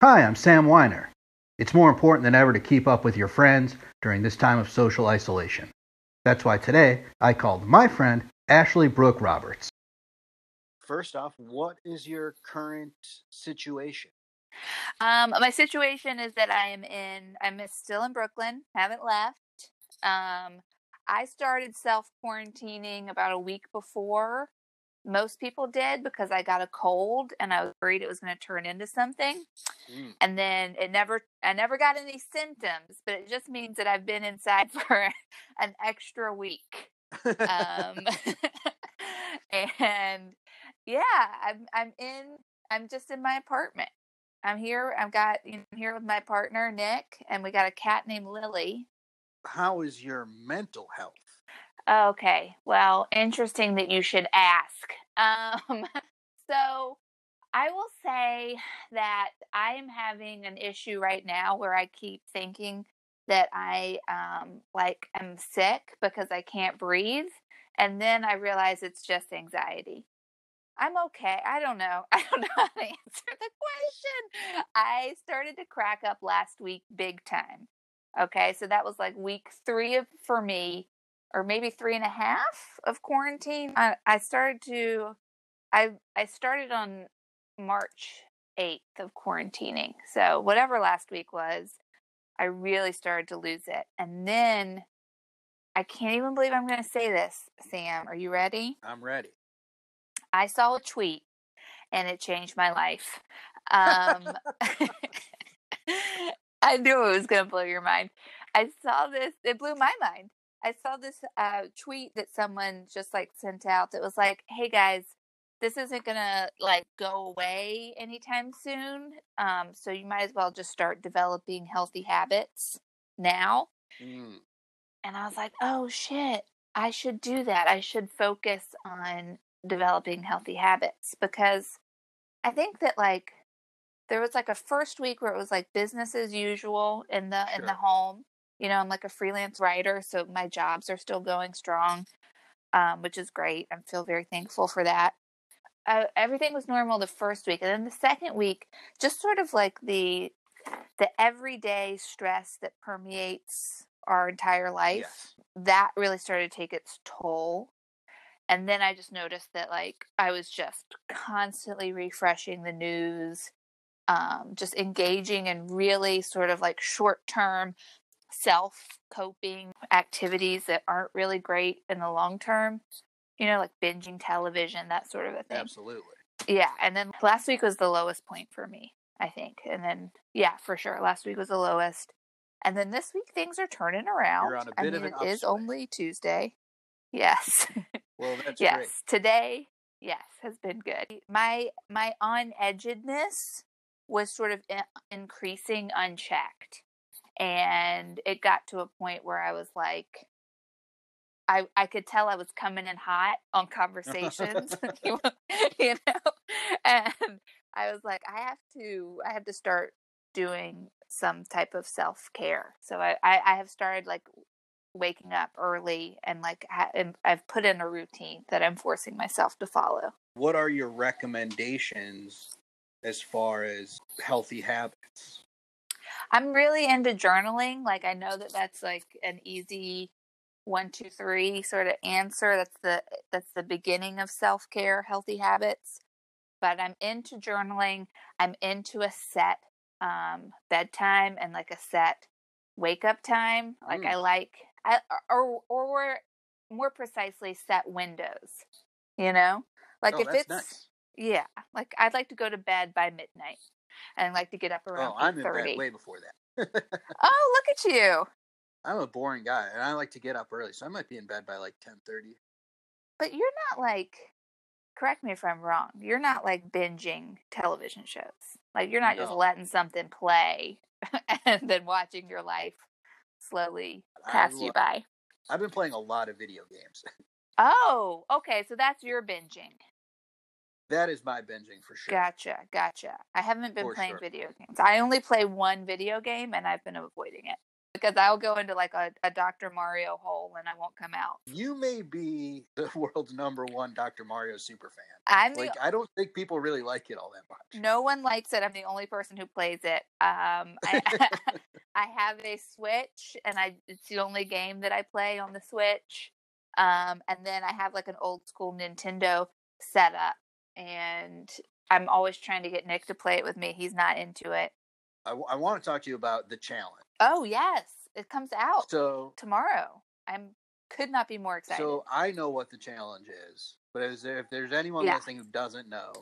Hi, I'm Sam Weiner. It's more important than ever to keep up with your friends during this time of social isolation. That's why today I called my friend Ashley Brooke Roberts. First off, what is your current situation? Um, my situation is that I am in. I'm still in Brooklyn. Haven't left. Um, I started self quarantining about a week before most people did because I got a cold and I was worried it was going to turn into something. Mm. And then it never, I never got any symptoms, but it just means that I've been inside for an extra week. um, and yeah, I'm, I'm in, I'm just in my apartment. I'm here. I've got, you know, I'm here with my partner, Nick, and we got a cat named Lily. How is your mental health? Okay. Well, interesting that you should ask. Um, so I will say that I am having an issue right now where I keep thinking that I um like am sick because I can't breathe and then I realize it's just anxiety. I'm okay. I don't know. I don't know how to answer the question. I started to crack up last week big time. Okay, so that was like week three of for me or maybe three and a half of quarantine. I, I started to, I I started on March eighth of quarantining. So whatever last week was, I really started to lose it, and then I can't even believe I'm going to say this, Sam. Are you ready? I'm ready. I saw a tweet, and it changed my life. Um, I knew it was going to blow your mind. I saw this; it blew my mind. I saw this uh, tweet that someone just like sent out that was like, "Hey guys, this isn't gonna like go away anytime soon. Um, so you might as well just start developing healthy habits now." Mm. And I was like, "Oh shit, I should do that. I should focus on developing healthy habits because I think that like." There was like a first week where it was like business as usual in the sure. in the home, you know, I'm like a freelance writer, so my jobs are still going strong, um, which is great. I feel very thankful for that. Uh, everything was normal the first week, and then the second week, just sort of like the the everyday stress that permeates our entire life, yes. that really started to take its toll. And then I just noticed that like I was just constantly refreshing the news, um, just engaging in really sort of like short term self coping activities that aren't really great in the long term. You know, like binging television, that sort of a thing. Absolutely. Yeah. And then last week was the lowest point for me, I think. And then, yeah, for sure. Last week was the lowest. And then this week things are turning around. You're on a bit I mean, of an it is only Tuesday. Yes. Well, that's yes. Great. Today, yes, has been good. My my on edgedness was sort of in- increasing unchecked and it got to a point where I was like, I I could tell I was coming in hot on conversations, you know, and I was like, I have to I have to start doing some type of self care. So I, I I have started like waking up early and like ha- and I've put in a routine that I'm forcing myself to follow. What are your recommendations as far as healthy habits? I'm really into journaling. Like I know that that's like an easy one, two, three sort of answer. That's the that's the beginning of self care, healthy habits. But I'm into journaling. I'm into a set um, bedtime and like a set wake up time. Like mm. I like, I or or more precisely, set windows. You know, like oh, if it's nice. yeah, like I'd like to go to bed by midnight and like to get up oh, around. Oh, I'm in bed way before that. oh, look at you! I'm a boring guy, and I like to get up early, so I might be in bed by like ten thirty. But you're not like. Correct me if I'm wrong. You're not like binging television shows. Like you're not no. just letting something play and then watching your life slowly pass you by. I've been playing a lot of video games. Oh, okay. So that's your binging. That is my binging for sure. Gotcha, gotcha. I haven't been for playing sure. video games. I only play one video game, and I've been avoiding it. because I'll go into like a, a Dr. Mario hole and I won't come out. You may be the world's number one Dr. Mario super fan. I'm Like the, I don't think people really like it all that much. no one likes it. I'm the only person who plays it. Um, I, I have a Switch, and I it's the only game that I play on the Switch. Um, and then I have like an old school Nintendo setup, and I'm always trying to get Nick to play it with me. He's not into it. I, want to talk to you about the challenge. Oh yes, it comes out So tomorrow. I'm could not be more excited. So I know what the challenge is, but is there, if there's anyone Yeah. listening who doesn't know,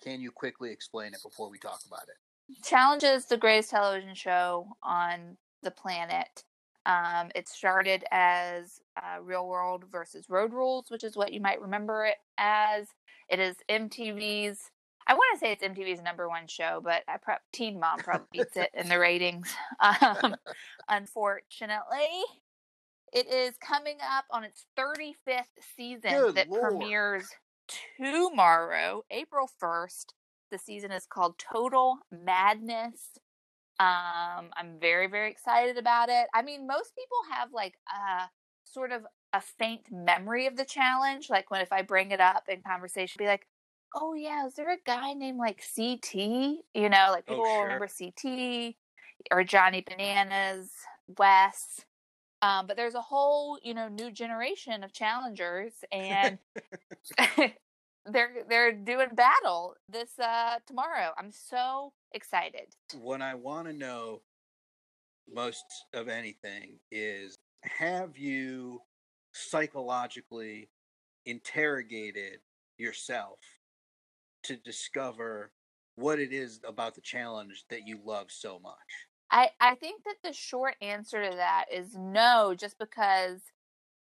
can you quickly explain it before we talk about it? Challenge is the greatest television show on the planet. Um, it started as uh, Real World versus Road Rules, which is what you might remember it as. It is MTV's. I want to say it's MTV's number one show, but I pro- Teen Mom probably beats it in the ratings. Um, unfortunately, it is coming up on its 35th season Good that Lord. premieres tomorrow, April 1st. The season is called Total Madness. Um, I'm very, very excited about it. I mean, most people have like a sort of a faint memory of the challenge. Like when if I bring it up in conversation, be like, "Oh yeah, is there a guy named like CT?" You know, like Oh, people will sure. remember CT or Johnny Bananas, Wes. Um, but there's a whole, you know, new generation of challengers, and they're they're doing battle this uh tomorrow. I'm so excited. What I want to know most of anything is have you psychologically interrogated yourself to discover what it is about the challenge that you love so much? I I think that the short answer to that is no, just because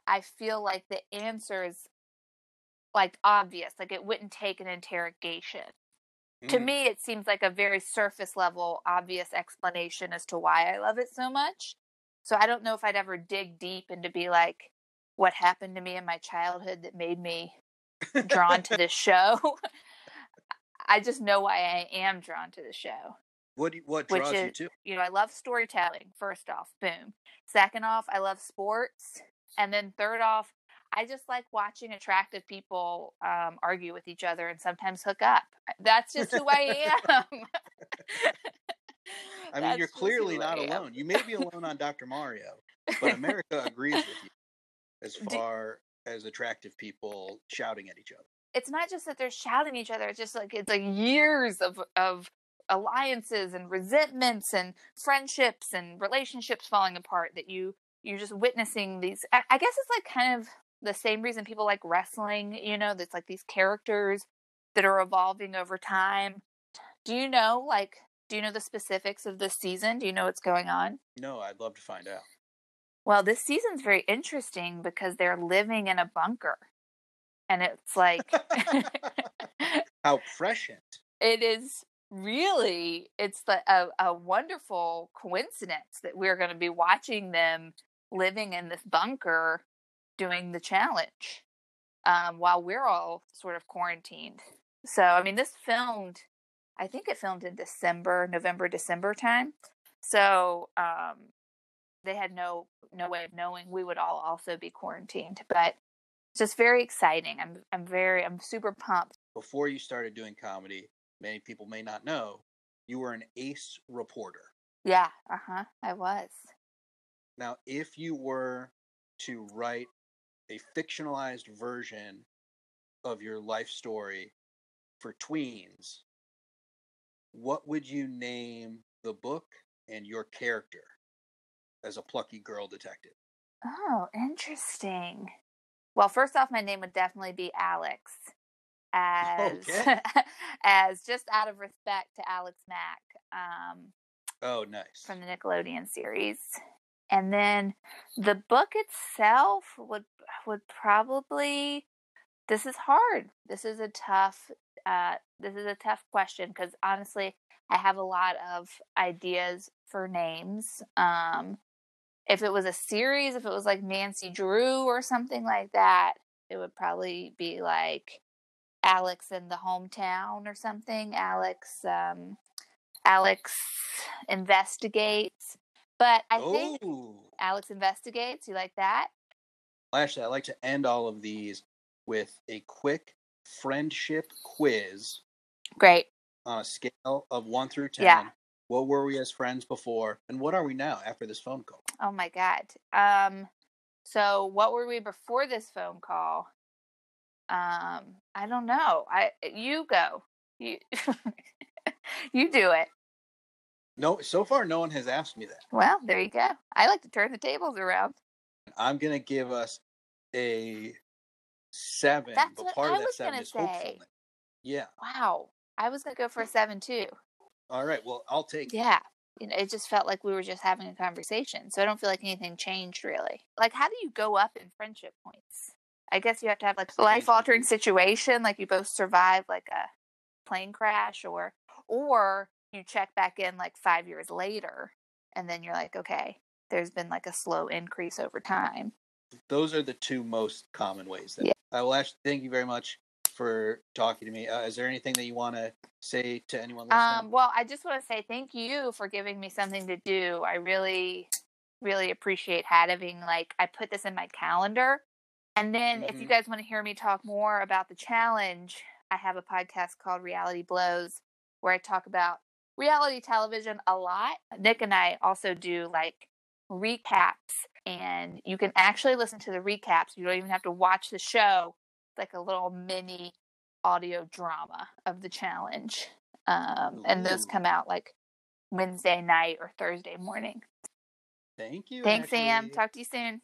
I feel like the answer is like obvious, like it wouldn't take an interrogation. To Mm. me, it seems like a very surface level, obvious explanation as to why I love it so much. So I don't know if I'd ever dig deep into be like, what happened to me in my childhood that made me drawn to this show. I just know why I am drawn to the show. what you- what draws you to? You know, I love storytelling, first off, boom. Second off, I love sports. And then third off, I just like watching attractive people um, argue with each other and sometimes hook up. That's just who I am. I mean, you're clearly not alone. You may be alone on Dr. Mario, but America agrees with you as Do- far as attractive people shouting at each other. it's not just that they're shouting at each other. It's just like it's like years of of alliances and resentments and friendships and relationships falling apart that you you're just witnessing these. I guess it's like kind of the same reason people like wrestling. You know, that's like these characters that are evolving over time. Do you know like? Do you know the specifics of this season? Do you know what's going on? No, I'd love to find out. Well, this season's very interesting because they're living in a bunker. And it's like How prescient. it is really it's the, a, a wonderful coincidence that we're going to be watching them living in this bunker doing the challenge um, while we're all sort of quarantined. So i mean this filmed i think it filmed in december november december time. So um, they had no no way of knowing we would all also be quarantined but it's just very exciting. I'm i'm very i'm super pumped. Before you started doing comedy, many people may not know, you were an ace reporter. yeah uh-huh i was. Now, if you were to write a fictionalized version of your life story for tweens, what would you name the book and your character as a plucky girl detective? Oh, interesting. Well, first off, my name would definitely be Alex, as Okay. as just out of respect to Alex Mack um, Oh, nice. from the Nickelodeon series. And then the book itself would would probably this is hard. This is a tough uh, this is a tough question because honestly, I have a lot of ideas for names. Um, if it was a series, if it was like Nancy Drew or something like that, it would probably be like Alex in the hometown or something. Alex, um, Alex investigates. But I think Oh, Alex investigates. You like that? actually, I like to end all of these with a quick friendship quiz Great. on a scale of one through ten. Yeah. What were we as friends before, and what are we now after this phone call? Oh my god. Um so what were we before this phone call? Um I don't know. I you go. You You do it. No, so far no one has asked me that. Well, there you go. I like to turn the tables around. I'm gonna give us a seven, That's but part I of that was seven is say. hopefulness. Yeah. Wow. I was going to go for a 7 too. All right. Well, I'll take. Yeah. You know, it just felt like we were just having a conversation. So I don't feel like anything changed really. Like how do you go up in friendship points? I guess you have to have like a life altering situation, like you both survive like a plane crash or or you check back in like 5 years later and then you're like, okay, there's been like a slow increase over time. Those are the two most common ways. That Yeah. I will actually thank you very much for talking to me. Uh, is there anything that you want to say to anyone listening? Um, well, I just want to say thank you for giving me something to do. I really, really appreciate having like I put this in my calendar. And then if you Mhm. guys want to hear me talk more about the challenge, I have a podcast called Reality Blows where I talk about reality television a lot. Nick and I also do like recaps and you can actually listen to the recaps. You don't even have to watch the show. It's like a little mini audio drama of the challenge. Um, and those come out like Wednesday night or Thursday morning. Thank you. Thanks, Sam. Talk to you soon.